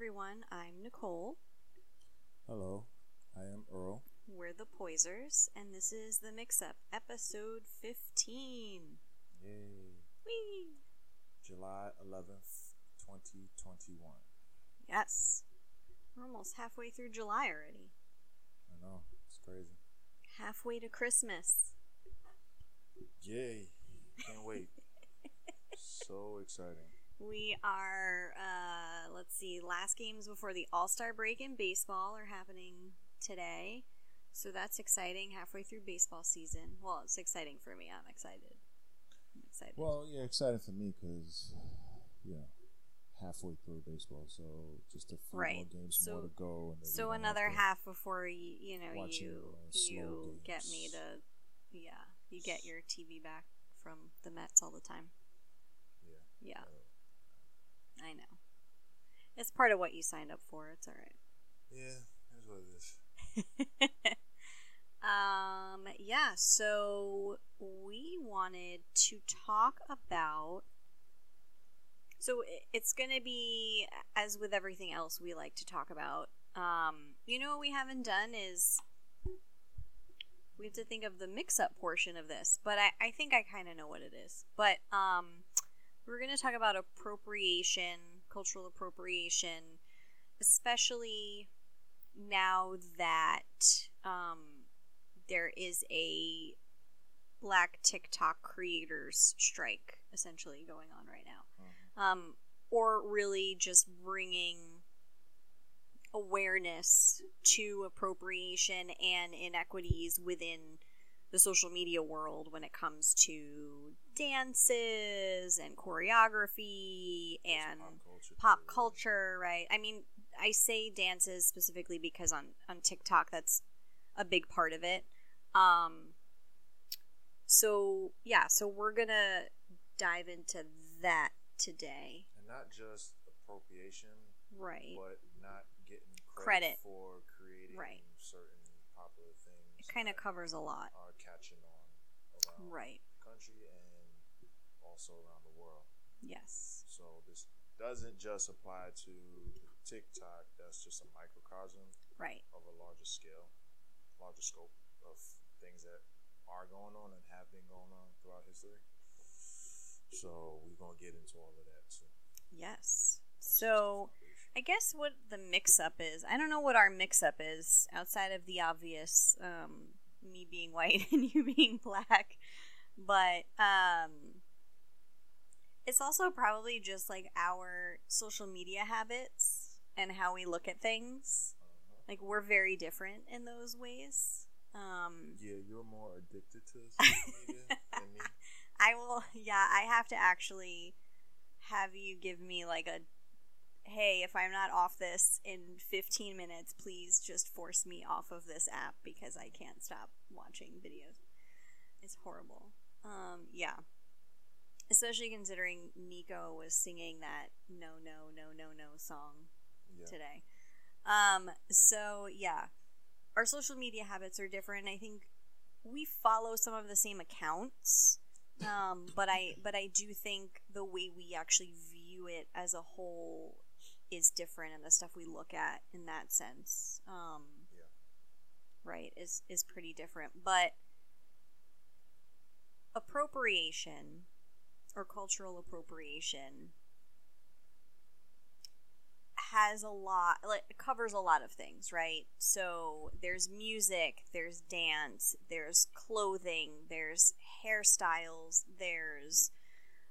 everyone. I'm Nicole. Hello, I am Earl. We're the Poisers, and this is the Mix Up, episode 15. Yay. Whee! July 11th, 2021. Yes. We're almost halfway through July already. I know, it's crazy. Halfway to Christmas. Yay. Can't wait. so exciting. We are, uh, let's see, last games before the All Star break in baseball are happening today. So that's exciting. Halfway through baseball season. Well, it's exciting for me. I'm excited. I'm excited. Well, yeah, exciting for me because, you know, halfway through baseball, so just a few more games So- more to go. And so another half before you, you know, you you get me to, yeah, you get your TV back from the Mets all the time. Yeah. Yeah, Uh, I know. It's part of what you signed up for. It's all right. yeah, that's what it is. um, yeah, so we wanted to talk about. So it's going to be, as with everything else we like to talk about, um, you know what we haven't done is we have to think of the mix up portion of this, but I, I think I kind of know what it is. But um, we're going to talk about appropriation, cultural appropriation, especially now that um, there is a black TikTok creators strike essentially going on right now. Mhm. Um, or really just bringing awareness to appropriation and inequities within the social media world when it comes to dances and choreography and Pop culture. pop culture, right? I mean, I say dances specifically because on on TikTok that's a big part of it. Um so yeah, so we're going to dive into that today. And not just appropriation, Right. but not getting Credit. credit, for creating Right. certain popular things. It kind of covers a lot. Are catching on around Right. the country and also around the world. Yes. So this doesn't just apply to TikTok. That's just a microcosm Right. of a larger scale, larger scope of things that are going on and have been going on throughout history. So we're gonna get into all of that too. Yes. So I guess what the mix up is, I don't know what our mix up is outside of the obvious, um, me being white and you being black, but um, it's also probably just like our social media habits and how we look at things. Uh-huh. Like we're very different in those ways. Um, Yeah, you're more addicted to social media than me. I will, yeah, I have to actually have you give me like a hey, if I'm not off this in 15 minutes, please just force me off of this app because I can't stop watching videos. It's horrible. Um, yeah. Especially considering Nico was singing that no, no, no, no, no song Yeah. today. Um, so yeah, our social media habits are different. I think we follow some of the same accounts, um, but I but I do think the way we actually view it as a whole is different, and the stuff we look at in that sense, um, Yeah. right, is is pretty different. But appropriation or cultural appropriation has a lot like it covers a lot of things right so there's music there's dance there's clothing there's hairstyles there's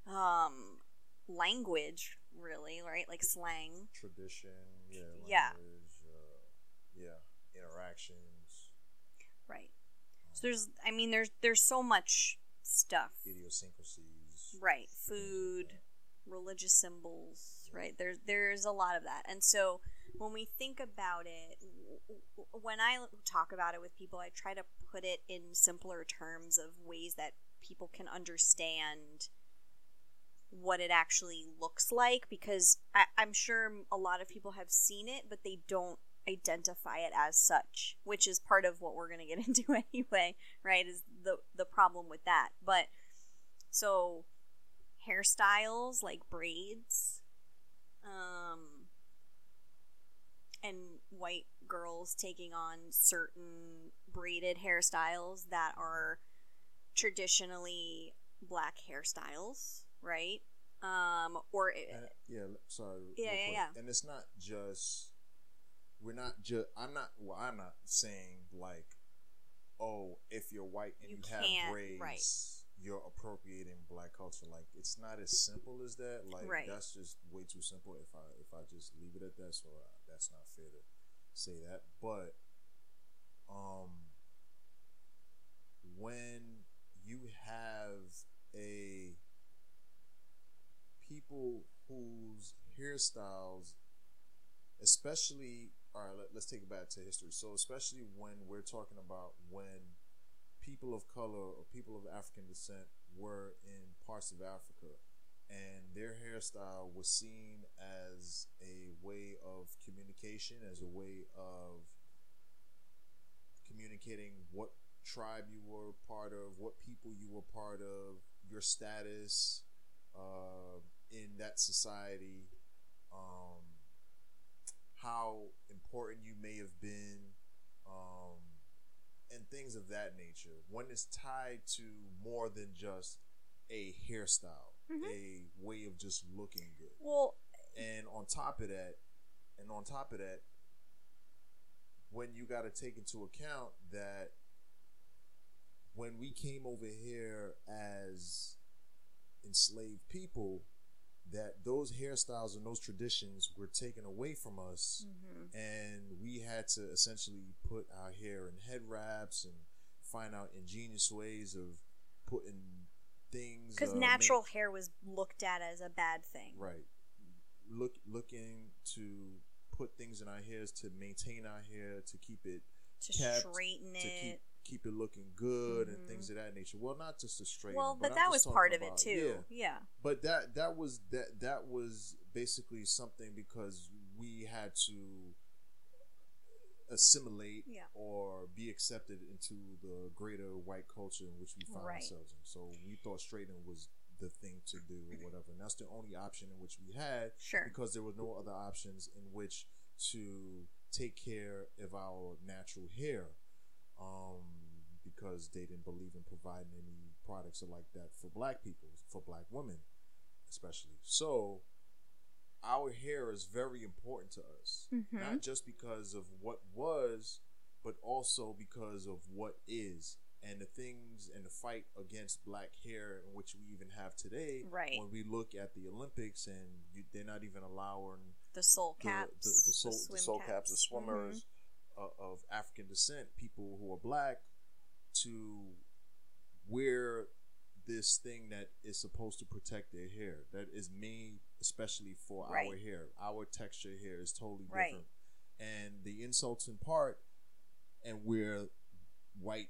um language really right like slang Tradition, yeah. Yeah. Uh, yeah. Interactions, right so there's i mean there's there's so much stuff idiosyncrasies. right food that. religious symbols right there's there's a lot of that and so when we think about it when i talk about it with people i try to put it in simpler terms of ways that people can understand what it actually looks like because I, i'm sure a lot of people have seen it but they don't identify it as such which is part of what we're going to get into anyway right is the the problem with that. But so hairstyles like braids um and white girls taking on certain braided hairstyles that are traditionally black hairstyles, right? Um, or And, yeah, l- sorry. Yeah, yeah, yeah. And it's not just we're not just. I'm not. Well, I'm not saying like, oh, if you're white and You you, have braids, right. you're appropriating black culture. Like it's not as simple as that. Like Right. that's just way too simple. If I if I just leave it at that, so uh, that's not fair to say that. But um, when you have a people whose hairstyles especially all right let, let's take it back to history. So especially when we're talking about when people of color or people of african descent were in parts of africa and their hairstyle was seen as a way of communication as a way of communicating what tribe you were part of what people you were part of your status uh, in that society um, how important you may have been, um, and things of that nature. When it's tied to more than just a hairstyle, Mhm. a way of just looking good, well, and on top of that, and on top of that, when you got to take into account that when we came over here as enslaved people, that those hairstyles and those traditions were taken away from us, mhm. and we had to essentially put our hair in head wraps and find out ingenious ways of putting things because uh, natural hair was looked at as a bad thing. Right. Look looking to put things in our hairs to maintain our hair, to keep it To kept, straighten to it. keep keep it looking good Mhm. and things of that nature. Well, not just a straighten. well, but, I'm that was part of it too. Yeah. Yeah. But that that was that that was basically something because we had to assimilate Yeah. or be accepted into the greater white culture in which we found Right. ourselves in. So we thought straightening was the thing to do or whatever, and that's the only option in which we had Sure. because there were no other options in which to take care of our natural hair um, because they didn't believe in providing any products like that for black people, for black women especially. So our hair is very important to us, Mhm. not just because of what was, but also because of what is. And the things and the fight against black hair, in which we even have today, Right. when we look at the Olympics and you, they're not even allowing The soul caps. the, the soul, the swim soul caps, the caps. swimmers Mhm. uh, of African descent, people who are black, to wear this thing that is supposed to protect their hair, that is made especially for our hair. Our texture here is totally Right. different, and the insults in part, and where white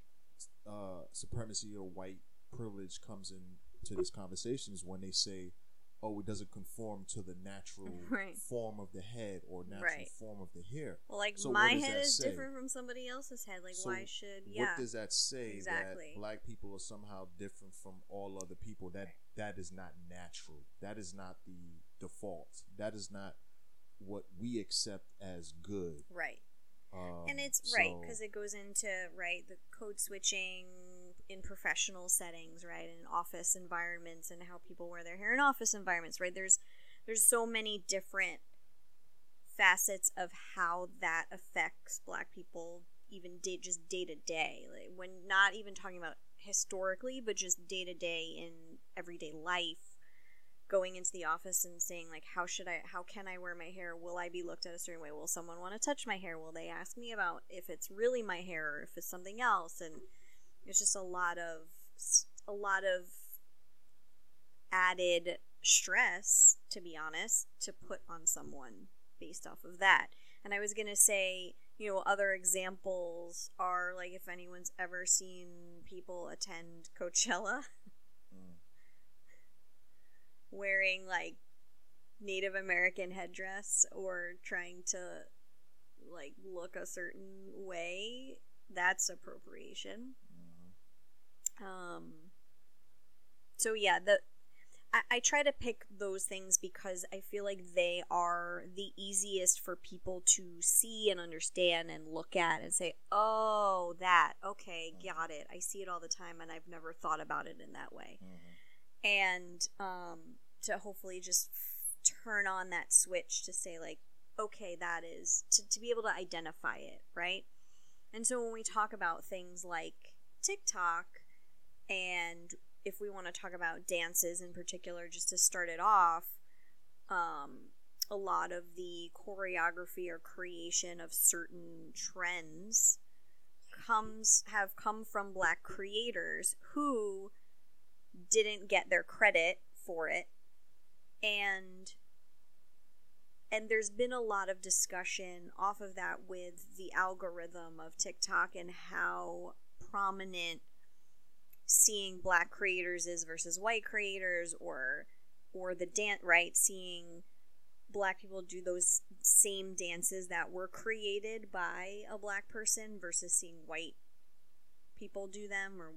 uh, supremacy or white privilege comes into this conversation is when they say, "Oh, it doesn't conform to the natural Right. form of the head or natural Right. form of the hair." Well, like So my head is say? different from somebody else's head. Like, So why should yeah? What does that say Exactly. that black people are somehow different from all other people? That that is not natural. That is not the default. That is not what we accept as good. right. Um, and it's right because it goes into right the code switching in professional settings right in office environments and how people wear their hair in office environments right? There's there's so many different facets of how that affects black people even day, just day to day like when not even talking about historically but just day to day in everyday life going into the office and saying like how should i how can i wear my hair? Will i be looked at a certain way? Will someone want to touch my hair? Will they ask me about if it's really my hair or if it's something else? And it's just a lot of a lot of added stress to be honest to put on someone based off of that and i was going to say you know other examples are like if anyone's ever seen people attend coachella Mm. wearing like Native American headdress or trying to like look a certain way, that's appropriation. Um so yeah, the I, I try to pick those things because I feel like they are the easiest for people to see and understand and look at and say, oh, that, okay, got it. I see it all the time and I've never thought about it in that way. Mhm. And um, to hopefully just f- turn on that switch to say, like, okay, that is, to, to be able to identify it, right? And so when we talk about things like TikTok, and if we want to talk about dances in particular, just to start it off, um, a lot of the choreography or creation of certain trends comes have come from black creators who didn't get their credit for it. And and there's been a lot of discussion off of that with the algorithm of TikTok and how prominent seeing black creators is versus white creators or or the dance right seeing black people do those same dances that were created by a black person versus seeing white people do them or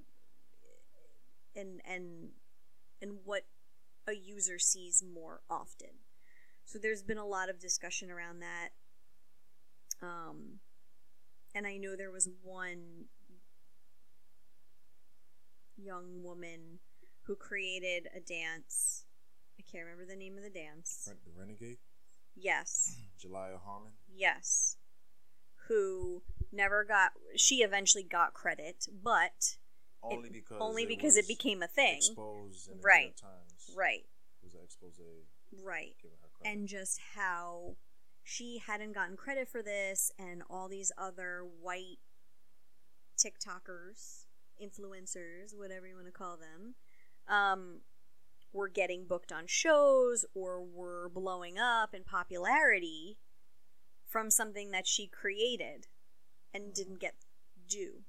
and and and what a user sees more often. So there's been a lot of discussion around that. Um and i know there was one young woman who created a dance i can't remember the name of the dance Ren- the Renegade, yes Jalaiah Harmon. Yes. Who never got she eventually got credit, but Only because only it because it became a thing. exposed in the Right. New York Times. Right. It was an expose Right. giving her credit. And just how she hadn't gotten credit for this and all these other white TikTokers, influencers, whatever you want to call them, um, were getting booked on shows or were blowing up in popularity from something that she created and didn't get due.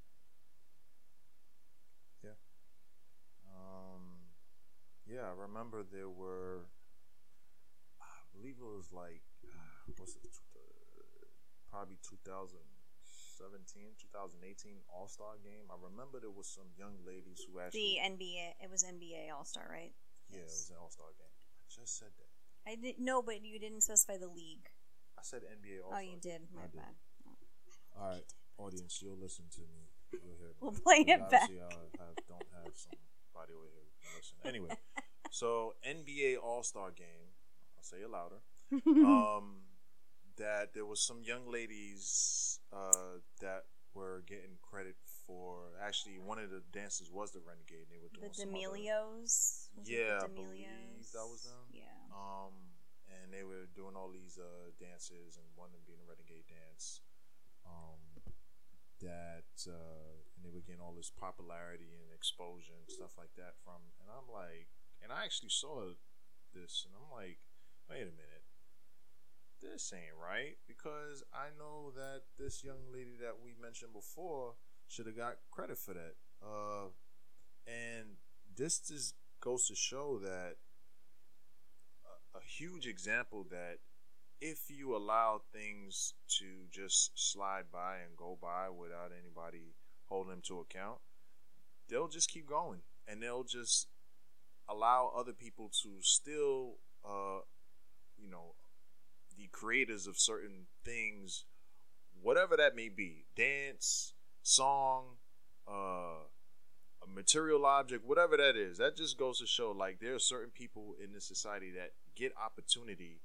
Um, yeah, I remember there were, I believe it was like, what's it, uh, probably 2017, 2018 All Star game. I remember there was some young ladies who actually. The NBA, it was NBA All Star, right? yeah, it was an All Star game. I just said that. I didn't know, but you didn't specify the league. I said NBA All Oh, you did. My I did. bad. All right, audience, you'll listen to me. You'll hear me. We'll play it back. I have, don't have somebody over here. Anyway, so NBA All Star game. I'll say it louder. um, that there was some young ladies uh, that were getting credit for. Actually, one of the dancers was the Renegade. And they were the doing other- D'Amelios. Was it Yeah, the D'Amelios? that was them. Yeah. Um, and they were doing all these uh, dances, and one of them being a renegade dance. Um, that uh, and they were getting all this popularity and exposure and stuff like that from. And I'm like, and I actually saw this, and I'm like, wait a minute, this ain't right because I know that this young lady that we mentioned before should have got credit for that. Uh, and this just goes to show that a, a huge example that if you allow things to just slide by and go by without anybody holding them to account, they'll just keep going and they'll just allow other people to still, uh, you know, the creators of certain things, whatever that may be, dance, song, uh, a material object, whatever that is, that just goes to show like there are certain people in this society that get opportunity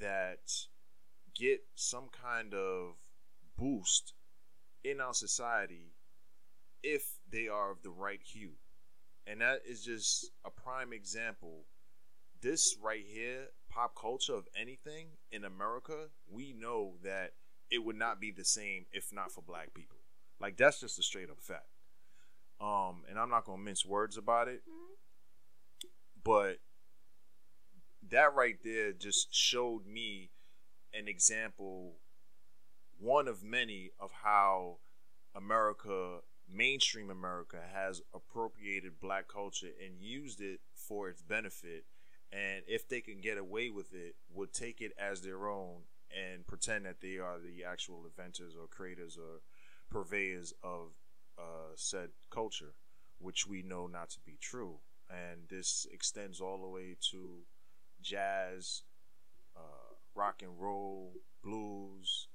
that get some kind of boost in our society if they are of the right hue. And that is just a prime example. This right here, pop culture of anything in America, we know that it would not be the same if not for black people. Like that's just a straight up fact. Um, and I'm not gonna mince words about it, but that right there just showed me an example, one of many, of how America, mainstream America, has appropriated black culture and used it for its benefit. And if they can get away with it, would take it as their own and pretend that they are the actual inventors or creators or purveyors of uh, said culture, which we know not to be true. and this extends all the way to jazz, uh, rock and roll, blues,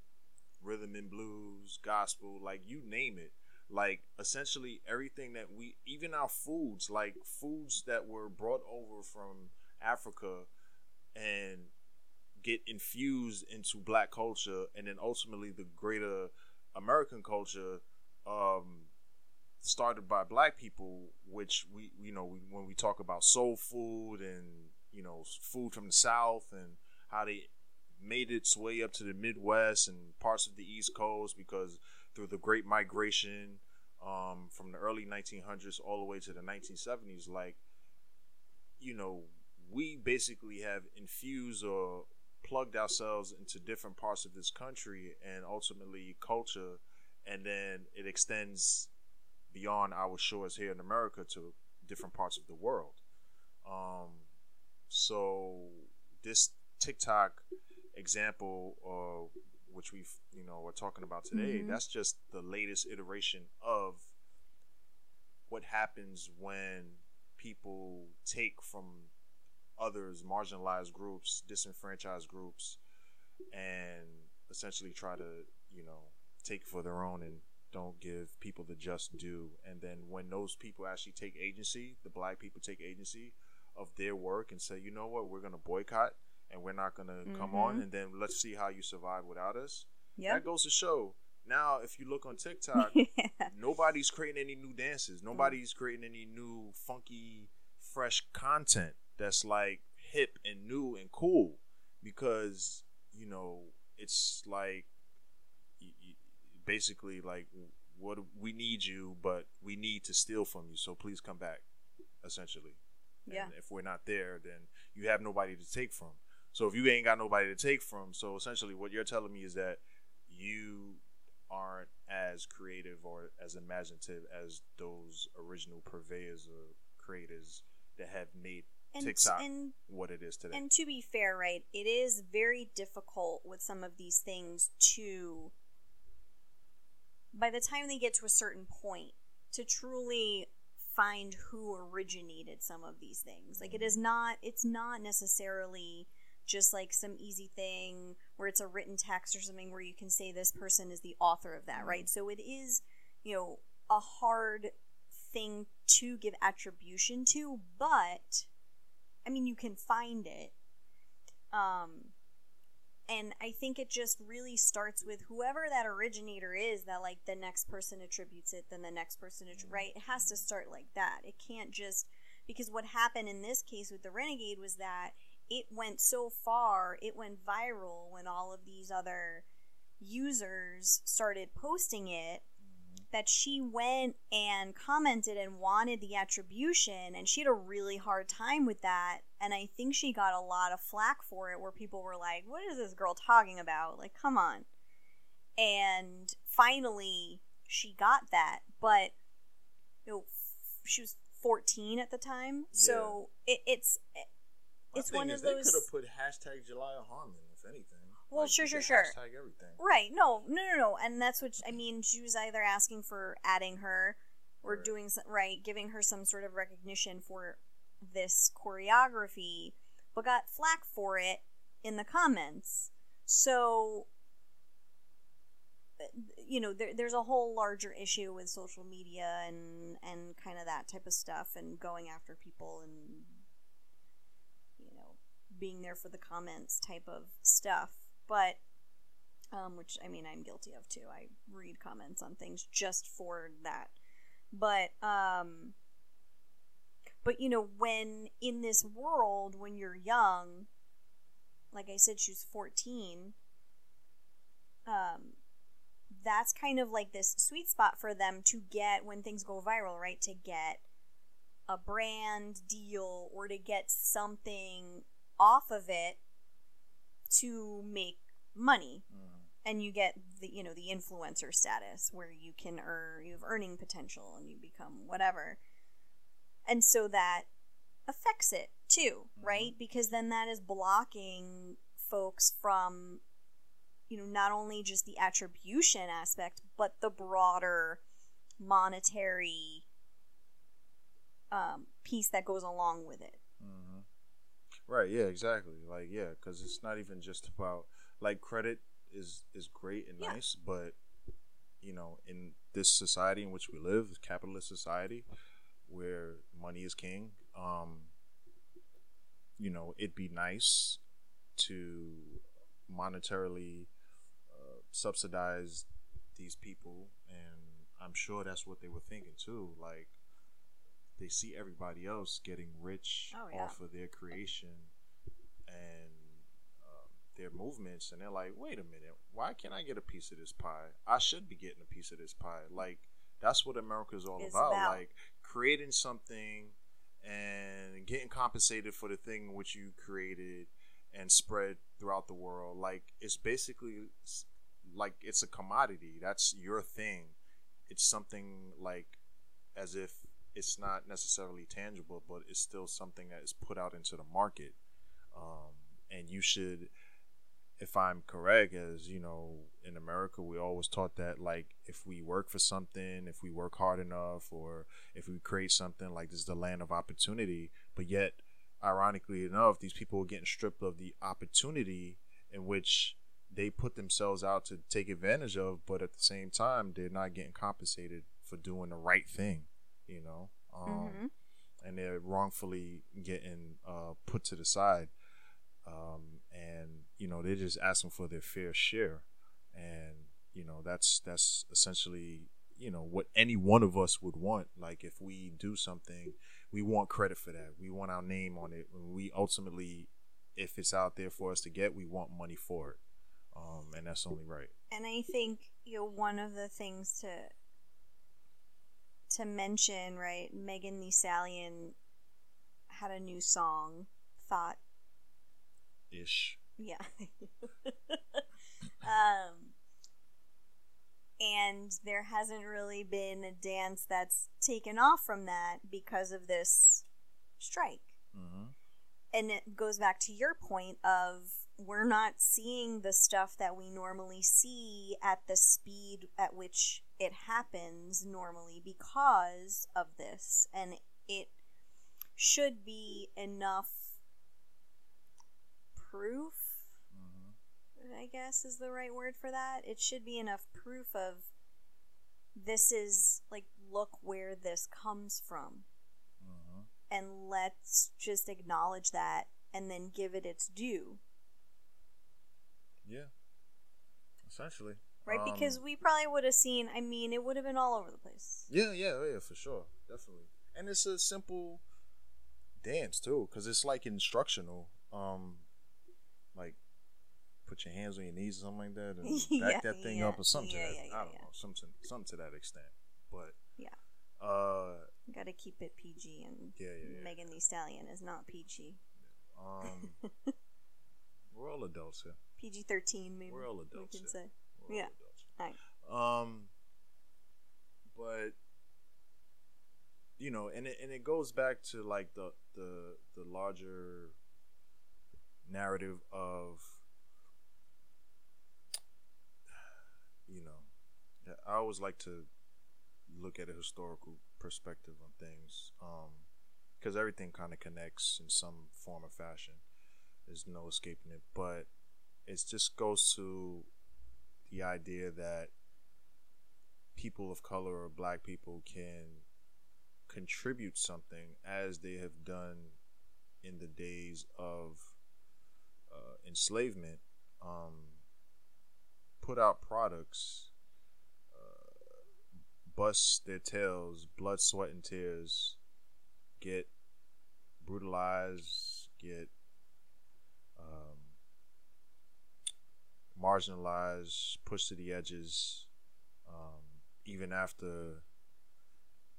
rhythm and blues, gospel, like you name it. Like essentially everything that we, even our foods, like foods that were brought over from Africa and get infused into black culture and then ultimately the greater American culture um, started by black people, which we you know we, when we talk about soul food and you know food from the South and how they made its way up to the Midwest and parts of the East Coast because through the Great Migration um, from the early 1900s all the way to the 1970s, like you know we basically have infused or plugged ourselves into different parts of this country and ultimately culture and then it extends beyond our shores here in America to different parts of the world. Um, so this TikTok example, uh, which we've you know are talking about today, mm-hmm. that's just the latest iteration of what happens when people take from others, marginalized groups, disenfranchised groups, and essentially try to you know take for their own and don't give people the just due. And then when those people actually take agency, the black people take agency of their work and say, you know what, we're going to boycott and we're not going to mm-hmm. come on. Mm-hmm. And then let's see how you survive without us. Yep. That goes to show. Now, if you look on TikTok, yeah. nobody's creating any new dances. Nobody's creating any new funky, fresh content that's like hip and new and cool because, you know, it's like basically like what we need you, but we need to steal from you. So please come back, essentially. Yeah. And if we're not there, then you have nobody to take from. So if you ain't got nobody to take from, so essentially what you're telling me is that you aren't as creative or as imaginative as those original purveyors or creators that have made and, TikTok and, what it is today. And to be fair, right, it is very difficult with some of these things to by the time they get to a certain point to truly find who originated some of these things. Like it is mm-hmm. not it's not necessarily just like some easy thing where it's a written text or something where you can say this person is the author of that, right? Mm-hmm. So it is, you know, a hard thing to give attribution to, but I mean you can find it. Um and I think it just really starts with whoever that originator is that like the next person attributes it, then the next person, attri- right? It has to start like that. It can't just because what happened in this case with the renegade was that it went so far, it went viral when all of these other users started posting it that she went and commented and wanted the attribution and she had a really hard time with that. And i think she got a lot of flack for it where people were like what is this girl talking about? Like come on. And finally she got that. But you know she was 14 at the time. Yeah. so it, it's it, it's one of those they could have put hashtag Jalaiah Harmon if anything well, like, sure, sure, sure. Right. No, no, no, no. And that's what I mean. She was either asking for adding her or right. doing some, right, giving her some sort of recognition for this choreography, but got flack for it in the comments. So, you know, there, there's a whole larger issue with social media and and kind of that type of stuff, and going after people and you know being there for the comments type of stuff but um, which I mean I'm guilty of too. I read comments on things just for that. But um but you know when in this world when you're young, like I said she was 14, um that's kind of like this sweet spot for them to get when things go viral, right? To get a brand deal or to get something off of it to make money. Mm. And you get the you know the influencer status where you can earn you have earning potential and you become whatever. And so that affects it too, mm-hmm. right? Because then that is blocking folks from you know not only just the attribution aspect but the broader monetary um, piece that goes along with it. Right. Yeah. Exactly. Like yeah, because it's not even just about like credit is is great and Yeah. nice, but you know, in this society in which we live, this capitalist society, where money is king, um, you know, it'd be nice to monetarily uh, subsidize these people, and I'm sure that's what they were thinking too. Like they see everybody else getting rich Oh, yeah. off of their creation and um, their movements, and they're like, "Wait a minute, why can't I get a piece of this pie? I should be getting a piece of this pie." Like that's what America is all about. about. Like creating something and getting compensated for the thing which you created and spread throughout the world. Like it's basically like it's a commodity. That's your thing. It's something like as if it's not necessarily tangible, but it's still something that is put out into the market. Um, and you should, if I'm correct, as you know, in America, we always taught that like if we work for something, if we work hard enough, or if we create something, like this is the land of opportunity. But yet, ironically enough, these people are getting stripped of the opportunity in which they put themselves out to take advantage of, but at the same time, they're not getting compensated for doing the right thing, you know? Um, Mhm. And they're wrongfully getting uh, put to the side. Um, and, you know, they're just asking for their fair share. And, you know, that's, that's essentially, you know, what any one of us would want. Like, if we do something, we want credit for that. We want our name on it. And we ultimately, if it's out there for us to get, we want money for it. Um, and that's only right. And I think you know one of the things to to mention, right? Megan Thee Stallion had a new song, "Thot." Ish. Yeah. um, and there hasn't really been a dance that's taken off from that because of this strike. Mm-hmm. and it goes back to your point of we're not seeing the stuff that we normally see at the speed at which it happens normally because of this and it should be enough proof Mm-hmm. i guess is the right word for that it should be enough proof of this is like look where this comes from Mm-hmm. and let's just acknowledge that and then give it its due Yeah. Essentially. Right Um, because we probably would have seen i mean it would have been all over the place Yeah, yeah, yeah, for sure, definitely. And it's a simple dance too, because it's like instructional. Um, like put your hands on your knees or something like that, and back Yeah, that thing yeah, up or something. yeah, to that, I don't know, something, something to that extent. But Yeah. uh, gotta keep it pg and yeah, yeah, megan Thee stallion is not pg Um, we're all adults here. pg-13 maybe We're all we adults can here. say Yeah. adults. Um, but you know, and it, and it goes back to like the the the larger narrative of you know, I always like to look at a historical perspective on things, um, because everything kind of connects in some form or fashion. There's no escaping it, but it just goes to the idea that people of color or black people can contribute something as they have done in the days of uh, enslavement um, put out products uh, bust their tails blood sweat and tears get brutalized get um, marginalized pushed to the edges um, even after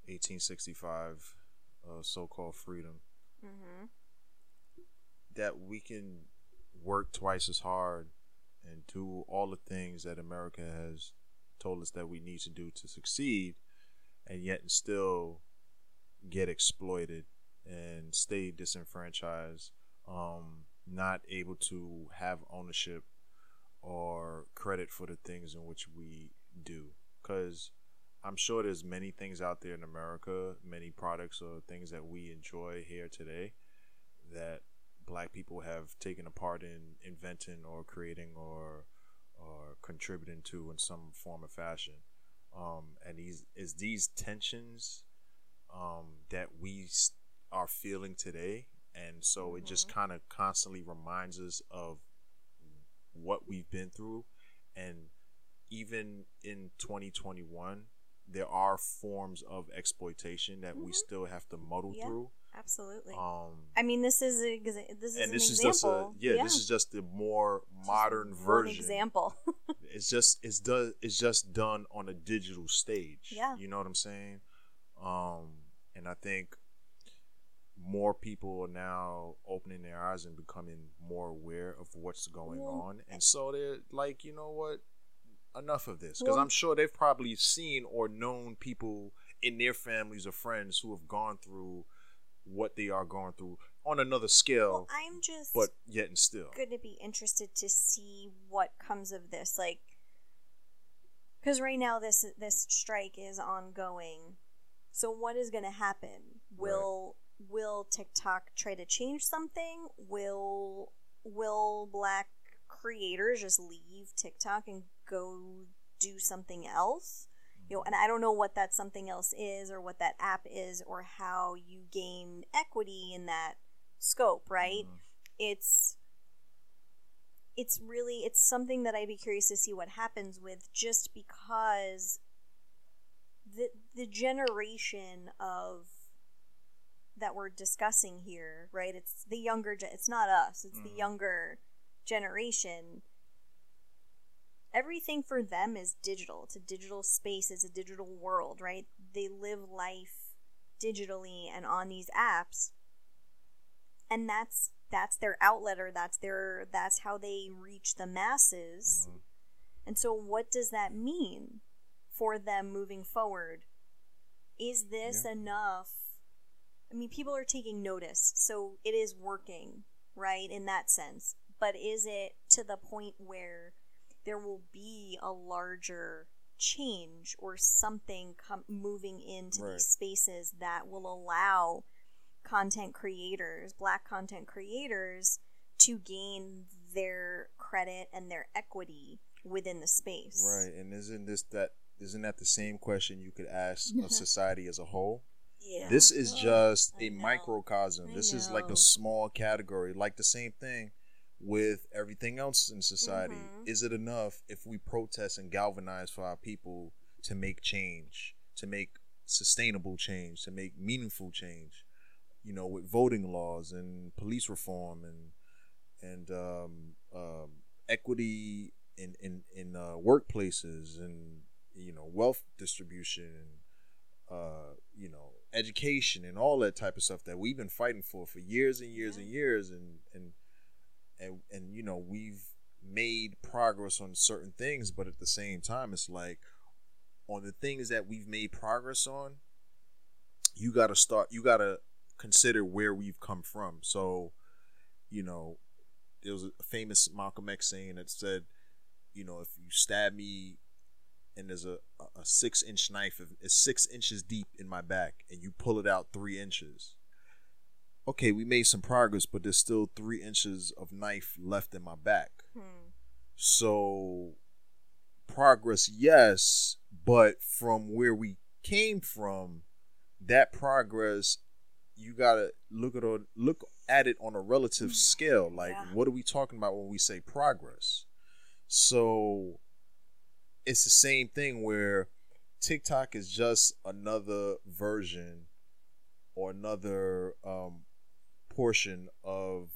1865 uh, so-called freedom mm-hmm. that we can work twice as hard and do all the things that America has told us that we need to do to succeed and yet still get exploited and stay disenfranchised um not able to have ownership or credit for the things in which we do cuz I'm sure there's many things out there in America, many products or things that we enjoy here today that black people have taken a part in inventing or creating or or contributing to in some form or fashion. Um, and these is these tensions um, that we are feeling today, and so mm-hmm. it just mm-hmm. kind of constantly reminds us of what we've been through, and even in 2021 there are forms of exploitation that mm-hmm. we still have to muddle yeah, through. Absolutely. Um, I mean, this is a, this is and this is example. just a yeah, yeah, This is just the more modern version. example. it's just it's done. It's just done on a digital stage. Yeah. You know what I'm saying? Um, and I think more people are now opening their eyes and becoming more aware of what's going on, and so they're like, you know what? enough of this because I'm sure they've probably seen or known people in their families or friends who have gone through what they are going through on another scale. Well, I'm just, but yet and still, going to be interested to see what comes of this. Like, because right now this this strike is ongoing. So what is going to happen? Will right. Will TikTok try to change something? Will will black creators just leave TikTok and go do something else you know and i don't know what that something else is or what that app is or how you gain equity in that scope right mm-hmm. it's it's really it's something that i'd be curious to see what happens with just because the the generation of that we're discussing here right it's the younger it's not us it's mm. the mm-hmm. younger generation everything for them is digital. It's a digital space, it's a digital world, right? They live life digitally and on these apps. And that's that's their outlet or that's their that's how they reach the masses. Mm-hmm. And so what does that mean for them moving forward? Is this yeah. enough? I mean, people are taking notice, so it is working, right, in that sense. But is it to the point where there will be a larger change or something com- moving into right. these spaces that will allow content creators, black content creators, to gain their credit and their equity within the space. Right, and isn't this that isn't that the same question you could ask of society as a whole? Yeah. This is just a microcosm. This is like a small category, like the same thing with everything else in society. Mm-hmm. Is it enough if we protest and galvanize for our people to make change, to make sustainable change, to make meaningful change? You know, with voting laws and police reform and and um, um, equity in in in uh, workplaces and you know wealth distribution and uh, you know education and all that type of stuff that we've been fighting for for years and years yeah. and years and and and and you know we've made progress on certain things but at the same time it's like on the things that we've made progress on you got to start you got to consider where we've come from so you know there was a famous Malcolm X saying that said you know if you stab me and there's a, a six inch knife it's six inches deep in my back and you pull it out three inches okay, we made some progress, but there's still three inches of knife left in my back. Hmm. So, progress, yes, but from where we came from, that progress, you gotta look at it, look at it on a relative hmm. scale. Like, yeah. what are we talking about when we say progress? So, it's the same thing where TikTok is just another version or another um, portion of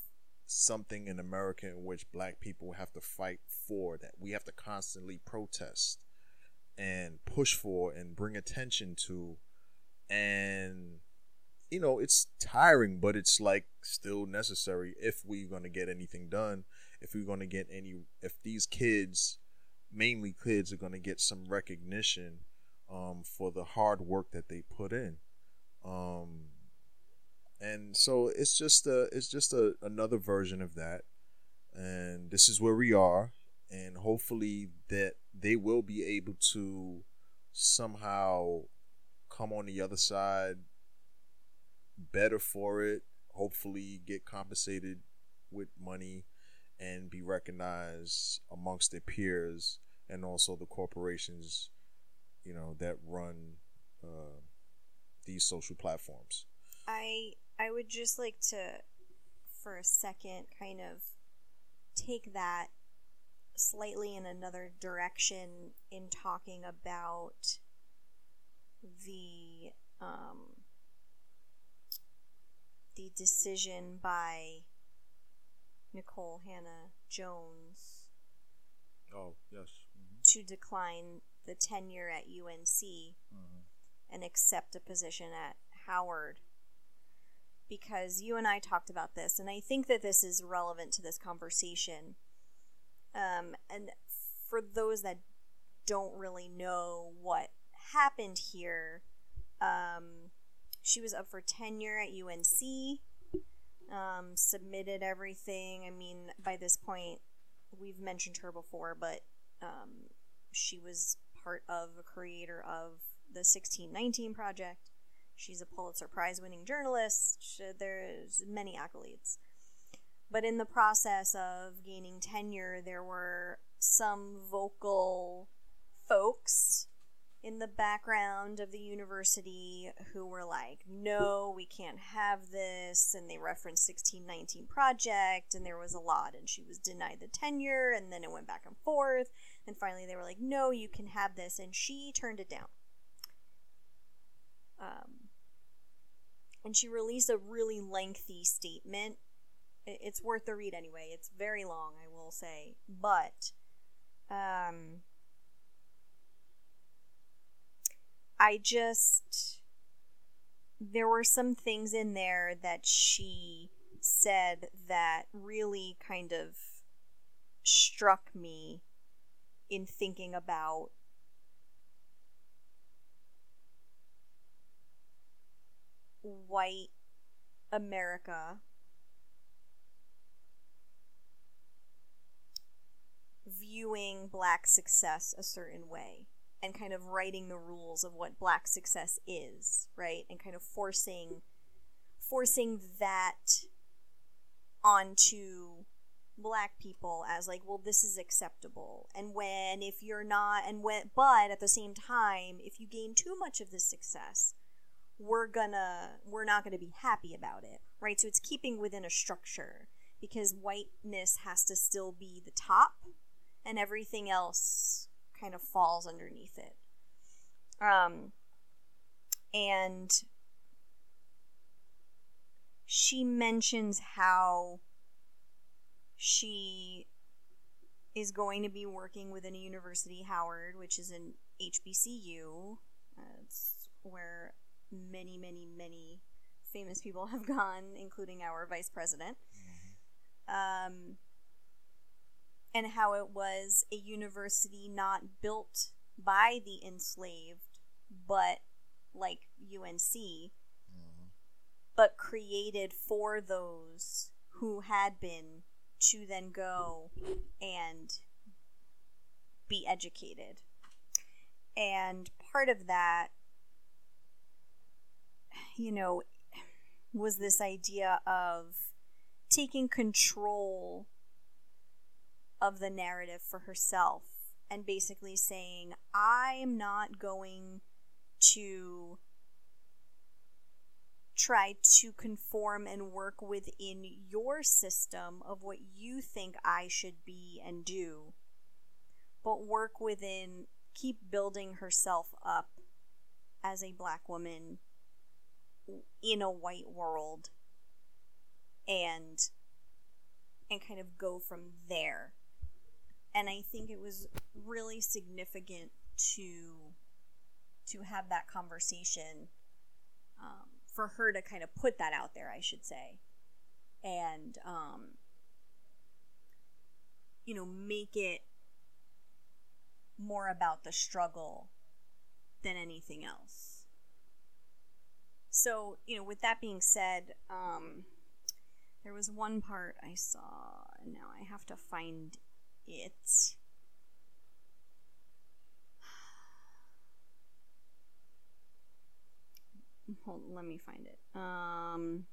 something in America in which black people have to fight for, that we have to constantly protest and push for and bring attention to. And, you know, it's tiring, but it's like still necessary if we're going to get anything done, if we're going to get any, if these kids, mainly kids, are going to get some recognition um, for the hard work that they put in. Um, and so it's just a it's just a, another version of that and this is where we are and hopefully that they will be able to somehow come on the other side better for it, hopefully get compensated with money and be recognized amongst their peers and also the corporations, you know, that run uh, these social platforms. I I would just like to, for a second, kind of take that slightly in another direction in talking about the um, the decision by Nikole Hannah Jones Oh yes. To decline the tenure at UNC Mm-hmm. and accept a position at Howard. Because you and I talked about this, and I think that this is relevant to this conversation. Um, and for those that don't really know what happened here, um, she was up for tenure at UNC, um, submitted everything. I mean, by this point, we've mentioned her before, but um, she was part of a creator of the 1619 project. She's a Pulitzer Prize winning journalist. There's many accolades. But in the process of gaining tenure, there were some vocal folks in the background of the university who were like, no, we can't have this. And they referenced 1619 Project, and there was a lot. And she was denied the tenure, and then it went back and forth. And finally, they were like, no, you can have this. And she turned it down. Um, and she released a really lengthy statement. It's worth the read anyway. It's very long, I will say. But, um, I just there were some things in there that she said that really kind of struck me in thinking about white America viewing black success a certain way and kind of writing the rules of what black success is, right? And kind of forcing forcing that onto black people as like, well, this is acceptable. And when if you're not and when but at the same time, if you gain too much of this success, we're gonna we're not gonna be happy about it. Right? So it's keeping within a structure because whiteness has to still be the top and everything else kind of falls underneath it. Um, and she mentions how she is going to be working within a university, Howard, which is an HBCU. Uh, it's where many, many, many famous people have gone, including our vice president. Um, and how it was a university not built by the enslaved, but like UNC, Mm-hmm. but created for those who had been to then go and be educated. And part of that, you know, was this idea of taking control of the narrative for herself and basically saying, I am not going to try to conform and work within your system of what you think I should be and do, but work within, keep building herself up as a black woman in a white world and and kind of go from there. And i think it was really significant to to have that conversation um, for her to kind of put that out there i should say. And um, you know make it more about the struggle than anything else. So you know with that being said um, there was one part i saw and now i have to find it hold. Let me find it. Um,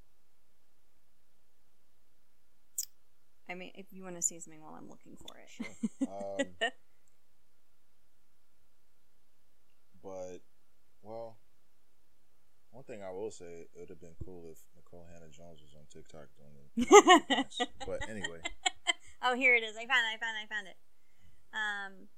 I mean, if you want to see something while I'm looking for it. Sure. Um, but well, one thing I will say, it would have been cool if Nikole Hannah Jones was on TikTok doing the. but anyway, oh, here it is. I found it. I found it. I found it. Um,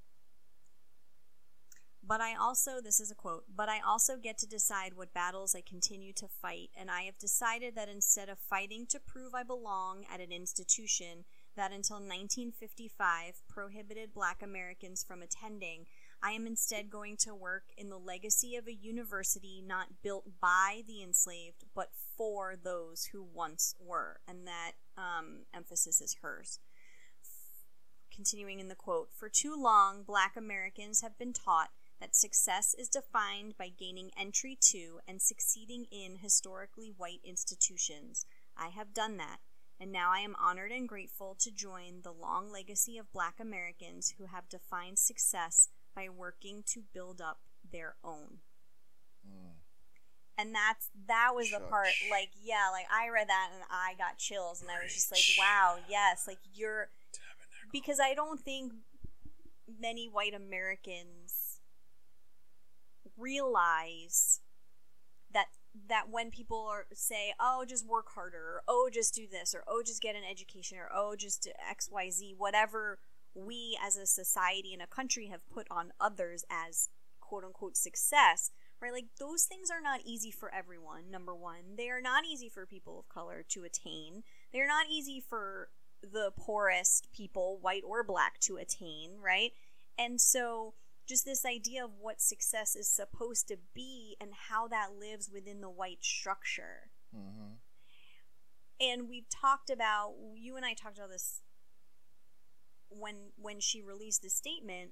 but I also, this is a quote, but I also get to decide what battles I continue to fight, and I have decided that instead of fighting to prove I belong at an institution that until 1955 prohibited black Americans from attending, I am instead going to work in the legacy of a university not built by the enslaved, but for those who once were. And that um, emphasis is hers. Continuing in the quote For too long, black Americans have been taught that success is defined by gaining entry to and succeeding in historically white institutions. I have done that, and now I am honored and grateful to join the long legacy of black Americans who have defined success by working to build up their own. mm, And that's that was the part like yeah, like I read that and I got chills and I was just like, wow, yes, like you're because I don't think many white Americans realize that that when people are say, "Oh, just work harder," or "Oh, just do this," or "Oh, just get an education," or "Oh, just X, Y, Z," whatever we as a society and a country have put on others as quote unquote success, right? Like those things are not easy for everyone. Number one, they are not easy for people of color to attain. They're not easy for the poorest people, white or black, to attain, right? And so, just this idea of what success is supposed to be and how that lives within the white structure. mm-hmm. And we've talked about you and I talked about this when when she released the statement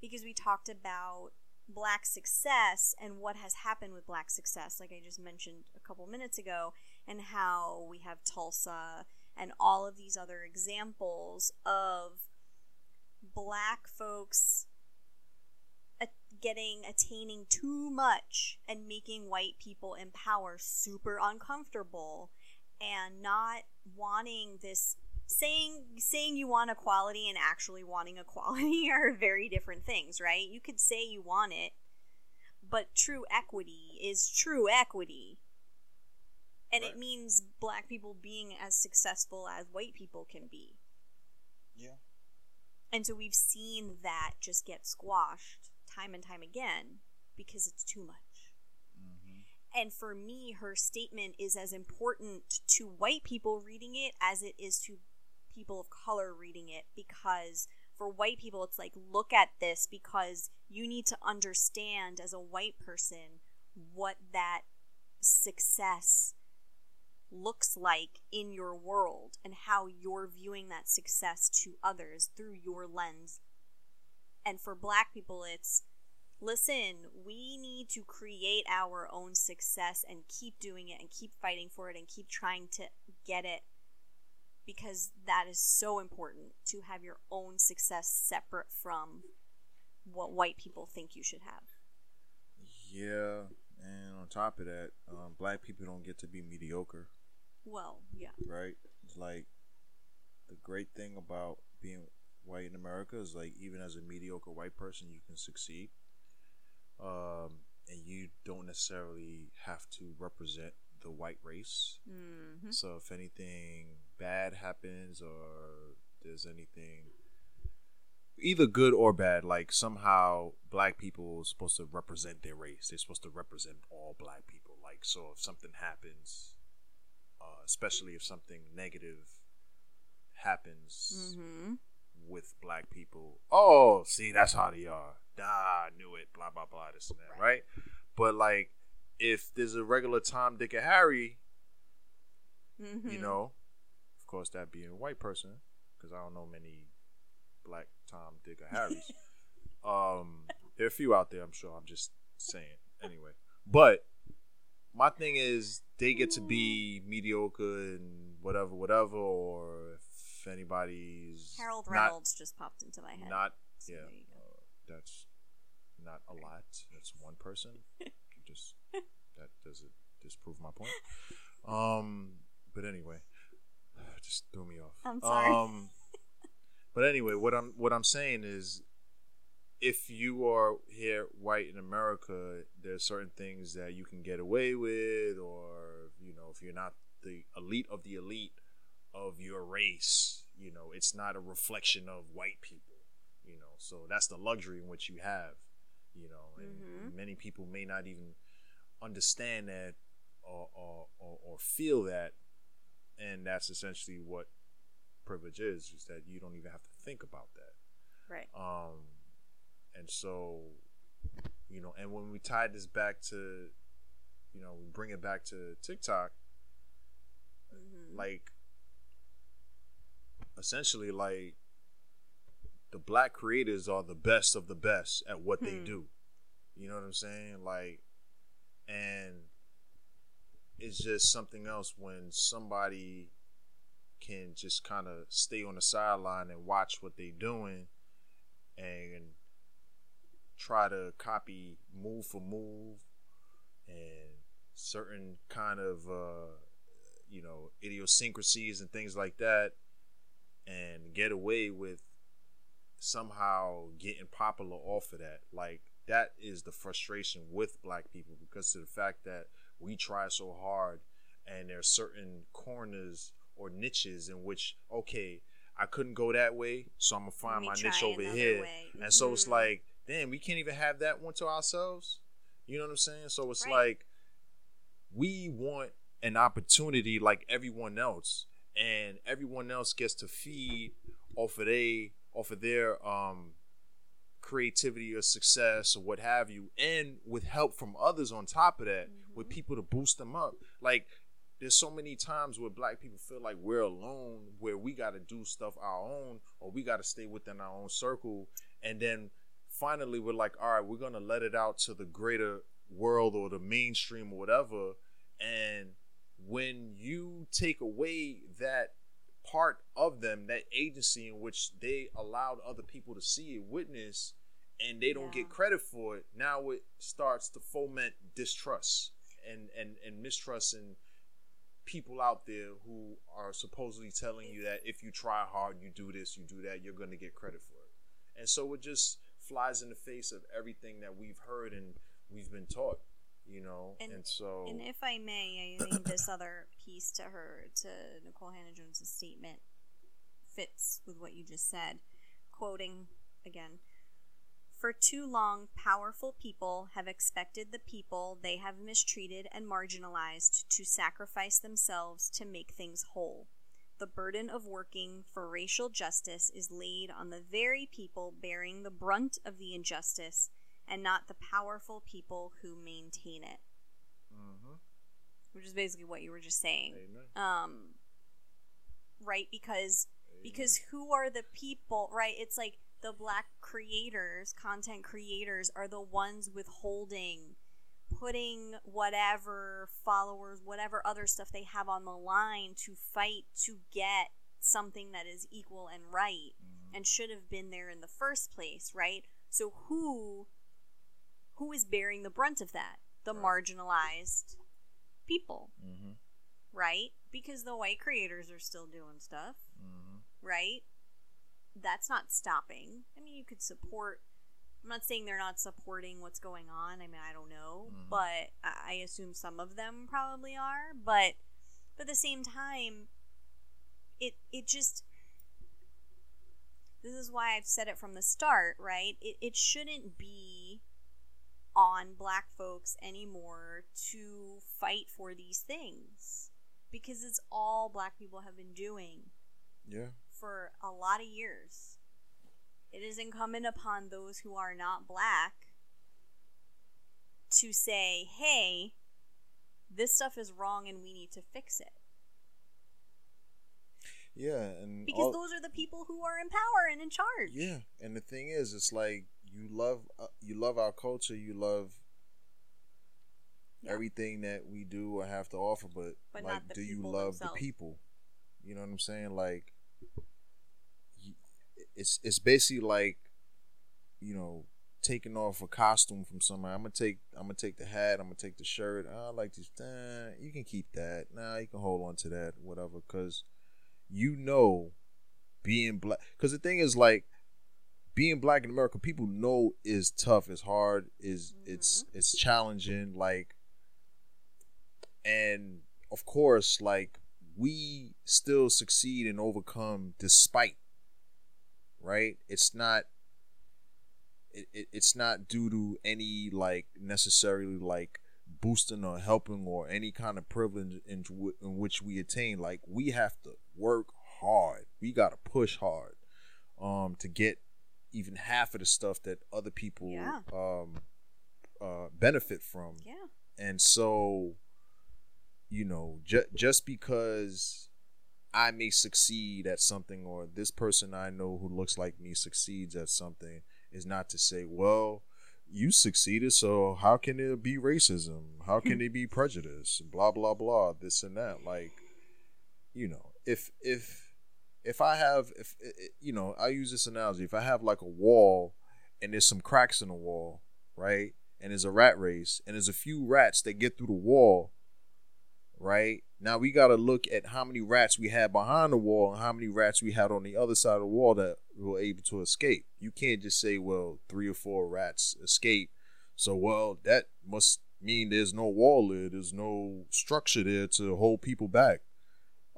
because we talked about black success and what has happened with black success like I just mentioned a couple minutes ago and how we have Tulsa and all of these other examples of black folks getting attaining too much and making white people in power super uncomfortable and not wanting this saying saying you want equality and actually wanting equality are very different things right you could say you want it but true equity is true equity and Right. it means black people being as successful as white people can be Yeah. and so we've seen that just get squashed time and time again because it's too much. Mm-hmm. And for me, her statement is as important to white people reading it as it is to people of color reading it because for white people, it's like, look at this because you need to understand as a white person what that success looks like in your world and how you're viewing that success to others through your lens. And for black people, it's listen, we need to create our own success and keep doing it and keep fighting for it and keep trying to get it because that is so important to have your own success separate from what white people think you should have. Yeah, and on top of that, um, black people don't get to be mediocre, Well, yeah. right? It's like the great thing about being white in America is like even as a mediocre white person, you can succeed, um, and you don't necessarily have to represent the white race. Mm-hmm. So if anything bad happens or there's anything either good or bad, like somehow black people are supposed to represent their race. They're supposed to represent all black people. Like so if something happens, uh, especially if something negative happens Mm-hmm. With black people, oh, see that's how they are. Nah, I knew it, blah blah blah, this and that, right? But like if there's a regular Tom, Dick, and Harry, Mm-hmm. you know, of course that being a white person, because I don't know many black Tom, Dick, or Harrys. um, there are a few out there, I'm sure. I'm just saying. Anyway, but my thing is they get to be mediocre and whatever, whatever, or if anybody's Harold not- Reynolds just popped into my head. not, So yeah, there you go. uh, that's not a lot. That's one person. Just that doesn't disprove my point. Um, but anyway, just threw me off. I'm sorry. Um, but anyway, what I'm what I'm saying is, if you are here white in America, there's certain things that you can get away with, or you know, if you're not the elite of the elite of your race, you know, it's not a reflection of white people, you know. So that's the luxury in which you have, you know, and Mhm. many people may not even understand that or, or, or, or feel that, and that's essentially what privilege is: is that you don't even have to think about that. Right. Um, and so, you know, and when we tie this back to, you know, we bring it back to TikTok, Mhm. like, essentially, like, the black creators are the best of the best at what they Hmm. do. You know what I'm saying? Like, and it's just something else when somebody can just kind of stay on the sideline and watch what they're doing and try to copy move for move and certain kind of uh, you know idiosyncrasies and things like that and get away with somehow getting popular off of that like that is the frustration with black people because of the fact that we try so hard and there's certain corners or niches in which okay i couldn't go that way so i'm gonna find my niche over here way. and so it's Mhm. like damn we can't even have that one to ourselves you know what i'm saying so it's Right. like we want an opportunity like everyone else and everyone else gets to feed off of they off of their um creativity or success or what have you and with help from others on top of that with Mhm. people to boost them up like there's so many times where black people feel like we're alone where we got to do stuff our own or we got to stay within our own circle and then finally we're like all right we're going to let it out to the greater world or the mainstream or whatever and when you take away that part of them that agency in which they allowed other people to see and witness and they don't Yeah. get credit for it now it starts to foment distrust and and and mistrust in people out there who are supposedly telling you that if you try hard you do this you do that you're going to get credit for it and so it just flies in the face of everything that we've heard and we've been taught you know and, And- so And if I may, I think this other piece to her, to Nikole Hannah Jones's statement, fits with what you just said. Quoting again For too long, powerful people have expected the people they have mistreated and marginalized to sacrifice themselves to make things whole. The burden of working for racial justice is laid on the very people bearing the brunt of the injustice and not the powerful people who maintain it Mhm. which is basically what you were just saying. Amen. Um, right? Because because who are the people? Right? It's like the black creators, content creators, are the ones withholding, putting whatever followers, whatever other stuff they have on the line to fight to get something that is equal and right Mhm. and should have been there in the first place, right? So who who is bearing the brunt of that? The Right. marginalized people, Mhm. right? Because the white creators are still doing stuff, Mhm. right? That's not stopping. I mean, you could support I'm not saying they're not supporting what's going on. I mean, I don't know, Mhm. but I I assume some of them probably are, but but at the same time it it just this is why I've said it from the start, right? It, it shouldn't be on black folks anymore to fight for these things because it's all black people have been doing Yeah. for a lot of years. It is incumbent upon those who are not black to say, hey, this stuff is wrong and we need to fix it. Yeah, and Because all- those are the people who are in power and in charge. Yeah, and the thing is, it's like you love uh, you love our culture, you love Yeah. everything that we do or have to offer, but, But like, do you love themselves. the people? You know what I'm saying? Like, y- it's it's basically like, you know, taking off a costume from somewhere. I'm gonna take I'm gonna take the hat. I'm gonna take the shirt. I like this. Uh, you can keep that. Nah, you can hold on to that. Whatever, because you know, being black. Because the thing is, like, being black in America, people know is tough, is hard, is it's it's challenging. Like, and of course, like we still succeed and overcome despite. Right? It's not it, it, it's not due to any like necessarily like boosting or helping or any kind of privilege in, in which we attain like we have to work hard we got to push hard um to get even half of the stuff that other people Yeah. um uh benefit from Yeah. and so you know ju- just because i may succeed at something or this person i know who looks like me succeeds at something is not to say well you succeeded so how can it be racism how can it be prejudice blah blah blah this and that like you know if if if i have if you know i use this analogy if i have like a wall and there's some cracks in the wall right and there's a rat race and there's a few rats that get through the wall right now we got to look at how many rats we had behind the wall and how many rats we had on the other side of the wall that were able to escape. You can't just say well three or four rats escape so well that must mean there's no wall there. There's no structure there to hold people back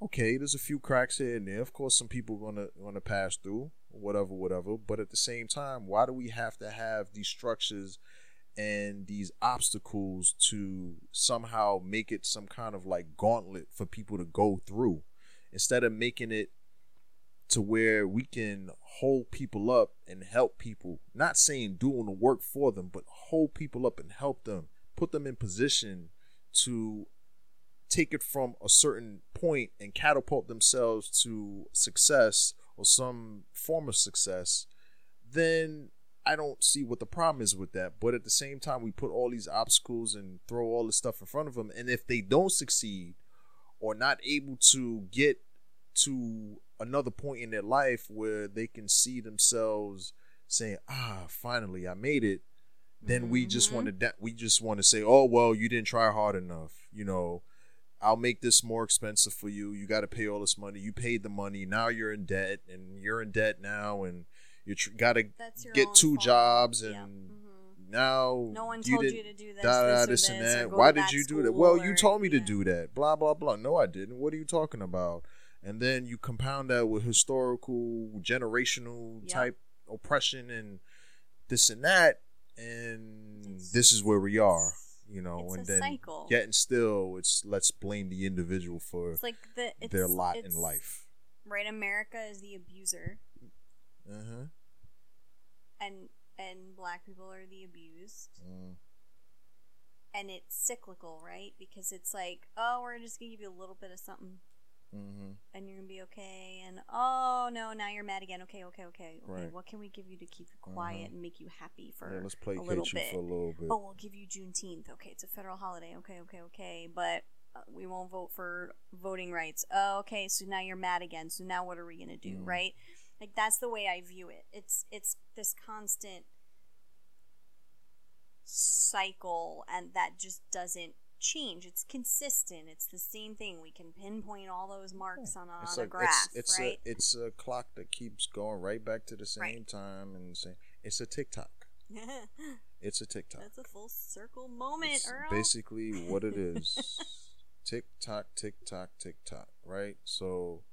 okay there's a few cracks here and there. Of course some people gonna gonna pass through whatever whatever. But at the same time why do we have to have these structures and these obstacles to somehow make it some kind of like gauntlet for people to go through? Instead of making it to where we can hold people up and help people. Not saying doing the work for them but hold people up and help them. Put them in position to take it from a certain point and catapult themselves to success or some form of success then I don't see what the problem is with that. But at the same time, we put all these obstacles and throw all this stuff in front of them. And if they don't succeed or not able to get to another point in their life where they can see themselves saying, "Ah, finally, I made it," then we just Mhm. want to da- we just want to say, "Oh, well, you didn't try hard enough," you know. I'll make this more expensive for you. You got to pay all this money. You paid the money. Now you're in debt, and you're in debt now, and you tr- got to get two fault. jobs, Yeah. and Mhm. now No one you told you to do this, da, da, this, this and that. Why did you do that? Well, you told me to do that. Blah blah blah. No, I didn't. What are you talking about? And then you compound that with historical, generational Yep. type oppression and this and that, and It's- this is where we are. You know, It's and a then cycle. yet and still, it's let's blame the individual for It's like the it's, their lot in life. Right, America is the abuser, Uh huh. and and black people are the abused, Mm. and it's cyclical, right? Because it's like, oh, we're just gonna give you a little bit of something, Mm-hmm. and you're gonna be okay, and oh no, now you're mad again. Okay, okay, okay, okay. Right. What can we give you to keep you quiet Mhm. and make you happy for Yeah, let's a little bit? for a little bit. oh, we'll give you Juneteenth. Okay, it's a federal holiday. Okay, okay, okay. But uh, we won't vote for voting rights. Oh, okay, so now you're mad again. So now what are we gonna do, Mm. right? Like that's the way I view it. It's it's this constant cycle, and that just doesn't change. It's consistent. It's the same thing. We can pinpoint all those marks on a, It's on a a, graph, it's, it's right? a it's a clock that keeps going right back to the same Right. time and saying it's a TikTok. It's a tick tock. that's a full circle moment, It's Earl. basically what it is. tick tock, tick tock, tick tock. Right. So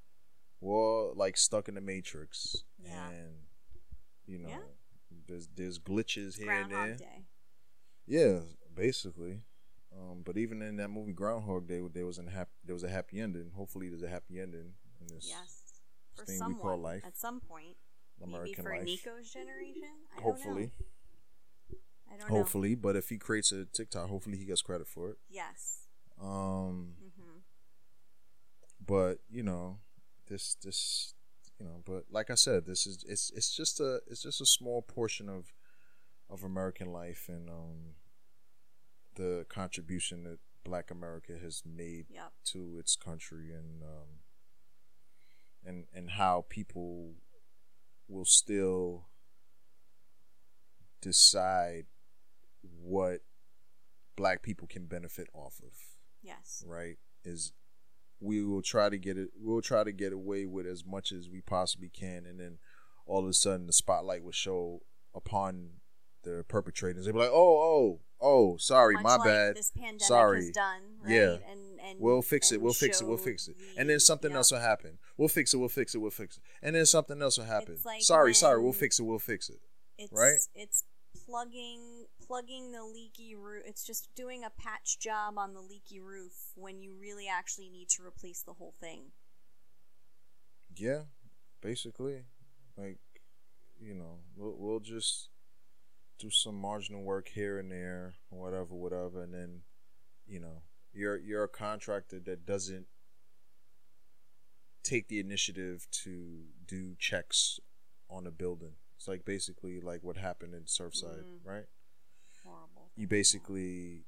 we're like stuck in the matrix, Yeah. and you know, Yeah. there's there's glitches It's here and Groundhog there. Day. Yeah, basically. Um, but even in that movie Groundhog Day, there was a happy there was a happy ending. Hopefully, there's a happy ending in this Yes. For thing someone, we call life, at some point. American Maybe for life. Nico's generation? I Hopefully, don't know. I don't know. hopefully. But if he creates a TikTok, hopefully he gets credit for it. Yes. Um, hmm but you know, this this you know, but like I said, this is it's it's just a it's just a small portion of of American life and um the contribution that Black America has made Yep. to its country and um, and and how people will still decide what black people can benefit off of Yes. right is we will try to get it we'll try to get away with as much as we possibly can and then all of a sudden the spotlight will show upon the perpetrators they'll be like oh oh oh sorry Much my like bad This pandemic Sorry. done. Right? Yeah. And, and we'll fix it we'll fix it we'll fix it and then something yeah. else will happen we'll fix it we'll fix it we'll fix it and then something else will happen like sorry sorry we'll fix it we'll fix it It's, right? It's plugging plugging the leaky roof. It's just doing a patch job on the leaky roof when you really actually need to replace the whole thing. yeah basically like you know we'll, we'll just do some marginal work here and there whatever whatever and then you know you're you're a contractor that doesn't take the initiative to do checks on a building it's like basically like what happened in surfside Mhm. right Horrible. you basically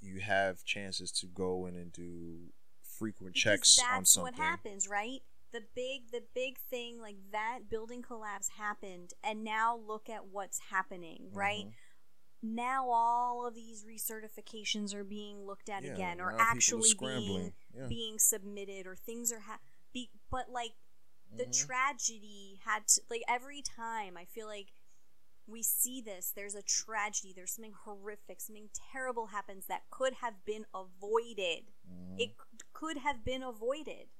you have chances to go in and do frequent Because checks that's on something what happens, right? The big the big thing like that building collapse happened and now look at what's happening, right? Mhm. Now all of these recertifications are being looked at Yeah, again or actually being. Yeah. being submitted or things are ha- be, but like the Mhm. tragedy had to like every time I feel like we see this there's a tragedy there's something horrific something terrible happens that could have been avoided Mhm. it c- could have been avoided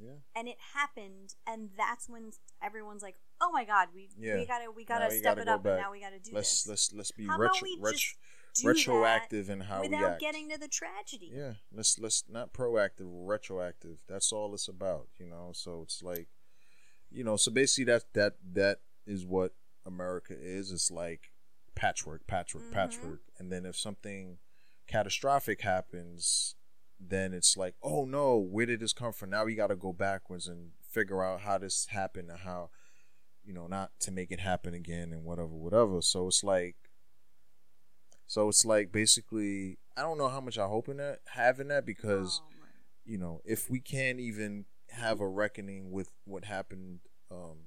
yeah and it happened and that's when everyone's like oh my god we Yeah. we gotta we gotta we step gotta it go up back. and now we gotta do let's this let's let's be How retro, we ret- just do retroactive in how we without act. getting to the tragedy yeah, let's let's not proactive, retroactive. That's all it's about, you know. So it's like, you know, so basically that that that is what America is. It's like patchwork, patchwork, Mhm. patchwork, and then if something catastrophic happens, then it's like, oh no, where did this come from? Now we got to go backwards and figure out how this happened and how, you know, not to make it happen again and whatever, whatever. So it's like, so it's like basically, I don't know how much I hope in that having that because Oh, you know if we can't even have a reckoning with what happened um,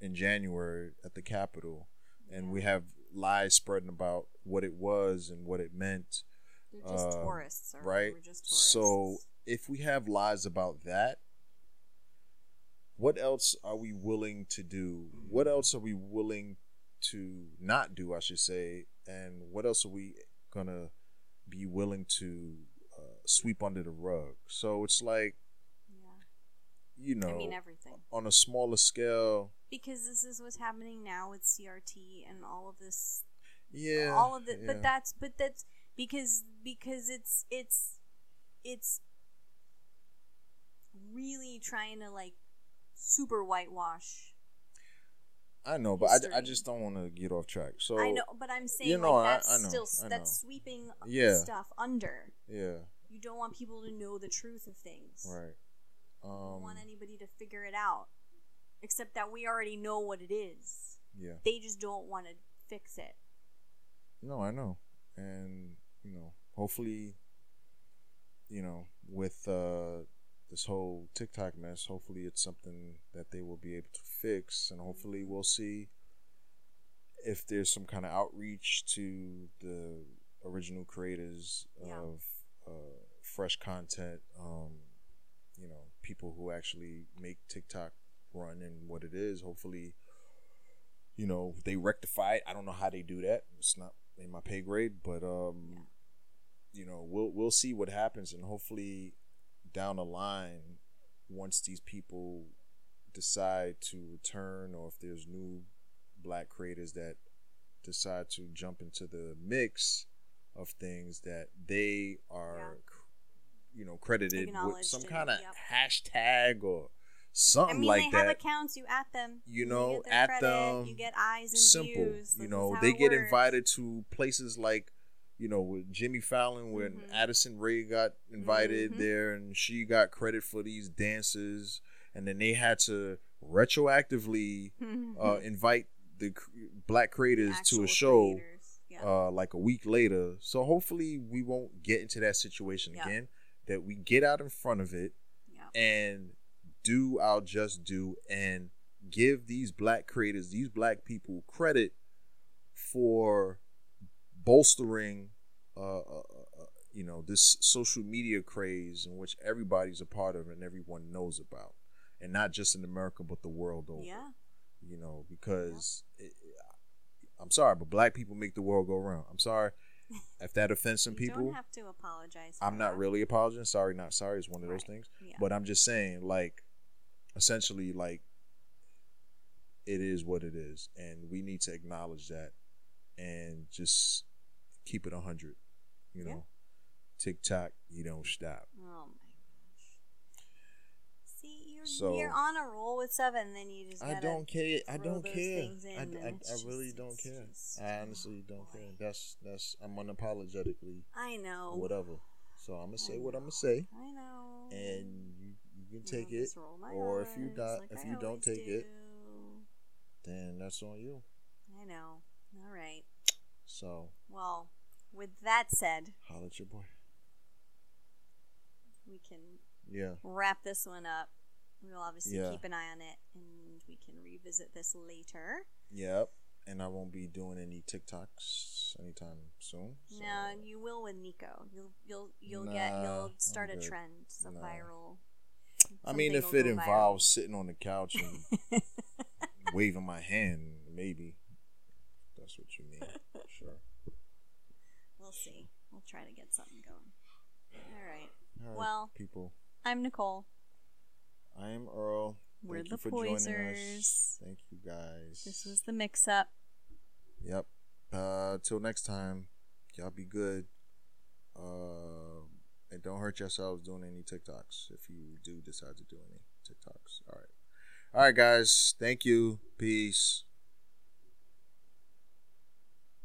in January at the Capitol, and we have lies spreading about what it was and what it meant, they're just uh, tourists or right? we're just tourists. So if we have lies about that, what else are we willing to do? What else are we willing to not do? I should say, and what else are we gonna be willing to uh, sweep under the rug? So it's like yeah you know, I mean everything on a smaller scale. because this is what's happening now with CRT and all of this Yeah, all of it yeah. but that's but that's because because it's it's it's really trying to like super whitewash I know, but I, I just don't want to get off track. So i know but i'm saying you know, like that's I know, still I that's sweeping Yeah. stuff under yeah, you don't want people to know the truth of things right. you don't Um, want anybody to figure it out except that we already know what it is yeah. they just don't want to fix it No, I know, and you know, hopefully, you know, with uh, this whole TikTok mess, hopefully it's something that they will be able to fix, and hopefully we'll see if there's some kind of outreach to the original creators Yeah. of uh, fresh content. Um, you know, people who actually make TikTok run and what it is. Hopefully, you know, they rectify it. I don't know how they do that. It's not in my pay grade, but um, you know, we'll we'll see what happens, and hopefully, down the line, once these people decide to return, or if there's new black creators that decide to jump into the mix of things, that they are, you know, credited with some kind of yep. hashtag or something I mean, like they have accounts. You at them. You know, get at credit, them, You get eyes and simple. views. You know, they get works. invited to places like, you know, with Jimmy Fallon when Mhm. Addison Rae got invited Mhm. there and she got credit for these dances and then they had to retroactively uh, invite the cr- black creators to a show. Yeah. uh, like a week later. So hopefully we won't get into that situation Yeah. again. That we get out in front of it yeah. and do our just do and give these black creators, these black people credit for bolstering, uh, uh, uh, you know, this social media craze in which everybody's a part of and everyone knows about, and not just in America but the world over. Yeah. You know, because it, I'm sorry, but black people make the world go round. I'm sorry if that offends some people. don't have to apologize. I'm not that. really apologizing. Sorry, not sorry is one of those things. Yeah. But I'm just saying, like, essentially, like, it is what it is, and we need to acknowledge that, and just keep it hundred. You Yeah. know, tick tock, you don't stop. Oh my gosh. See, you're So- you're on a roll with seven, then you just. I don't care. I don't care. I, I, I really just- don't care. just- I honestly oh, don't care. That's that's I'm unapologetically I know. whatever. So I'm gonna say what I'm gonna say, I know. and you can take it, or if you not- like if I you don't take it, then that's on you. I know. All right. So Well, with that said, holla at your boy. we can Yeah. wrap this one up. We'll obviously Yeah. keep an eye on it, and we can revisit this later. Yep. And I won't be doing any TikToks anytime soon. so- No, you will with Nico. You'll you'll you'll get you'll start a trend, some Nah. viral. I mean, if it involves sitting on the couch and waving my hand, maybe. That's what you mean. Sure. we'll see. We'll try to get something going. All right. All right, Well, people, I'm Nicole. I am Earl. We're Thank the you for joining us. Poisers. Thank you guys. This was the mix up. Yep. Uh, till next time, y'all be good. Uh, and don't hurt yourselves doing any TikToks if you do decide to do any TikToks. All right. All right, guys. Thank you. Peace.